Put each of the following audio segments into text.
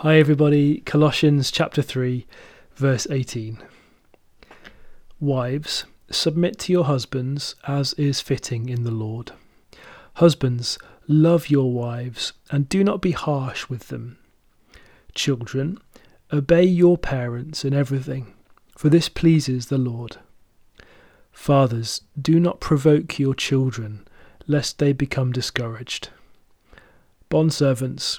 Hi, everybody. Colossians chapter 3, verse 18. Wives, submit to your husbands as is fitting in the Lord. Husbands, love your wives and do not be harsh with them. Children, obey your parents in everything, for this pleases the Lord. Fathers, do not provoke your children, lest they become discouraged. Bondservants,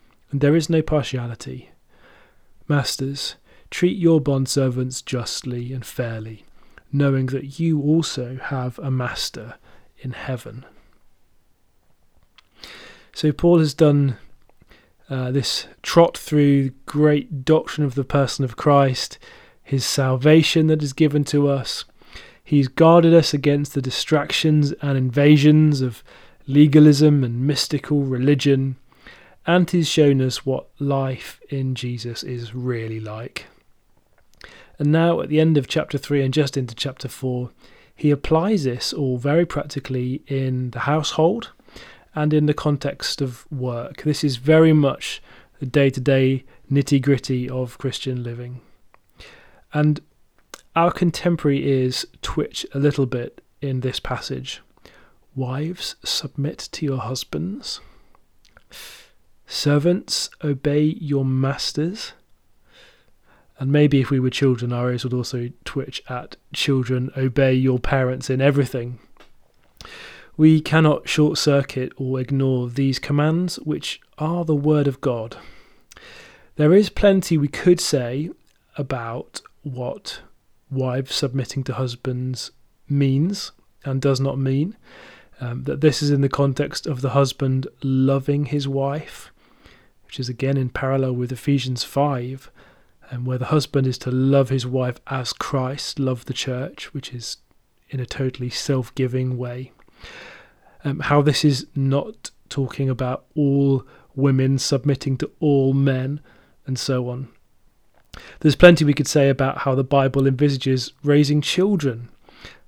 and there is no partiality. Masters, treat your bondservants justly and fairly, knowing that you also have a master in heaven. So, Paul has done uh, this trot through great doctrine of the person of Christ, his salvation that is given to us. He's guarded us against the distractions and invasions of legalism and mystical religion, and he's shown us what life in Jesus is really like. And now, at the end of chapter 3 and just into chapter 4, he applies this all very practically in the household and in the context of work. This is very much the day to day nitty gritty of Christian living. And our contemporary ears twitch a little bit in this passage. Wives, submit to your husbands. Servants, obey your masters. And maybe if we were children, our ears would also twitch at children, obey your parents in everything. We cannot short circuit or ignore these commands, which are the Word of God. There is plenty we could say about what wives submitting to husbands means and does not mean um, that this is in the context of the husband loving his wife, which is again in parallel with Ephesians 5, um, where the husband is to love his wife as Christ loved the church, which is in a totally self giving way. Um, how this is not talking about all women submitting to all men, and so on. There's plenty we could say about how the Bible envisages raising children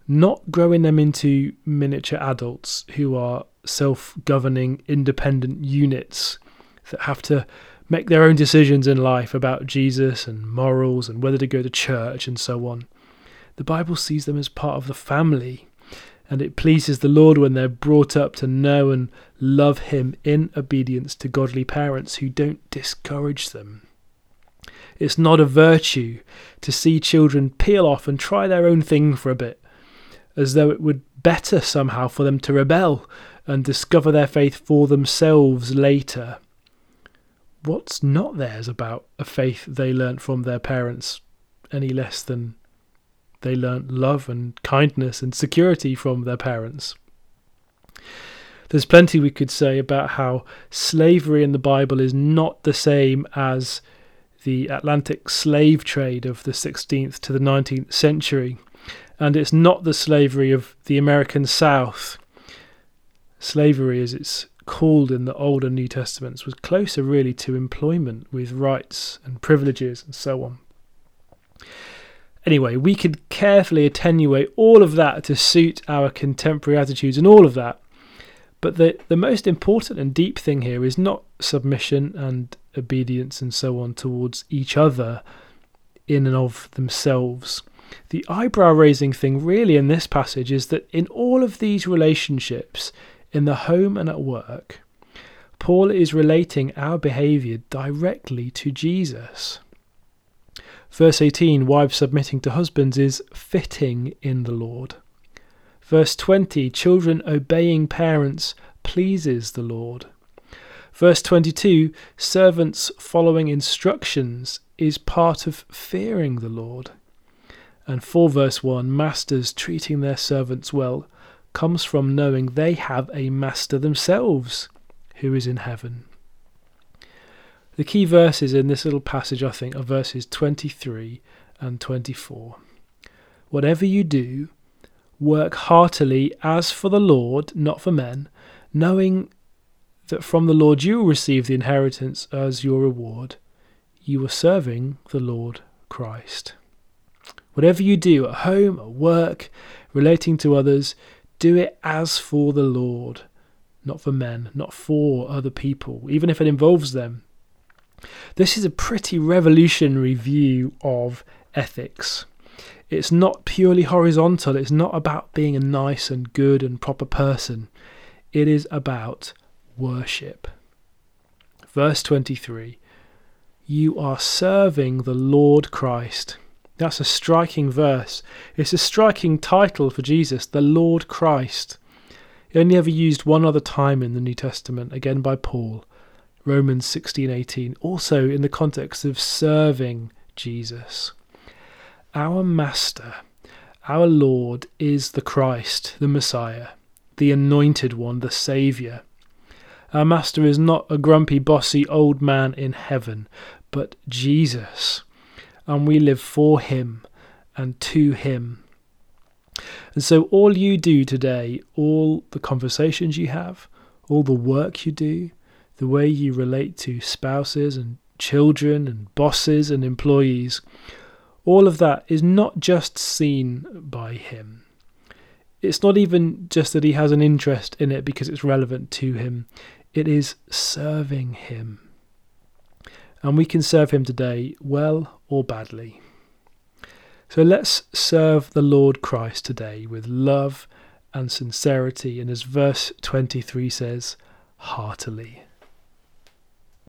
not growing them into miniature adults who are self governing, independent units that have to make their own decisions in life about Jesus and morals and whether to go to church and so on. The Bible sees them as part of the family, and it pleases the Lord when they're brought up to know and love Him in obedience to godly parents who don't discourage them. It's not a virtue to see children peel off and try their own thing for a bit as though it would better somehow for them to rebel and discover their faith for themselves later. What's not theirs about a faith they learnt from their parents any less than they learnt love and kindness and security from their parents? There's plenty we could say about how slavery in the Bible is not the same as the Atlantic slave trade of the 16th to the 19th century and it's not the slavery of the American South. Slavery, as it's called in the Old and New Testaments, was closer really to employment with rights and privileges and so on. Anyway, we could carefully attenuate all of that to suit our contemporary attitudes and all of that. But the, the most important and deep thing here is not submission and obedience and so on towards each other in and of themselves. The eyebrow raising thing, really, in this passage is that in all of these relationships, in the home and at work, Paul is relating our behaviour directly to Jesus. Verse 18, wives submitting to husbands, is fitting in the Lord. Verse 20, children obeying parents pleases the Lord. Verse 22, servants following instructions is part of fearing the Lord. And 4 verse 1, masters treating their servants well comes from knowing they have a master themselves who is in heaven. The key verses in this little passage, I think, are verses 23 and 24. Whatever you do, work heartily as for the Lord, not for men, knowing that from the Lord you will receive the inheritance as your reward. You are serving the Lord Christ. Whatever you do at home, at work, relating to others, do it as for the Lord, not for men, not for other people, even if it involves them. This is a pretty revolutionary view of ethics. It's not purely horizontal, it's not about being a nice and good and proper person. It is about worship. Verse 23 You are serving the Lord Christ. That's a striking verse. It's a striking title for Jesus, the Lord Christ. He only ever used one other time in the New Testament, again by Paul, Romans 16:18, also in the context of serving Jesus. Our master, our Lord is the Christ, the Messiah, the anointed one, the savior. Our master is not a grumpy, bossy old man in heaven, but Jesus. And we live for him and to him. And so, all you do today, all the conversations you have, all the work you do, the way you relate to spouses and children and bosses and employees, all of that is not just seen by him. It's not even just that he has an interest in it because it's relevant to him. It is serving Him. And we can serve Him today well or badly. So let's serve the Lord Christ today with love and sincerity, and as verse 23 says, heartily.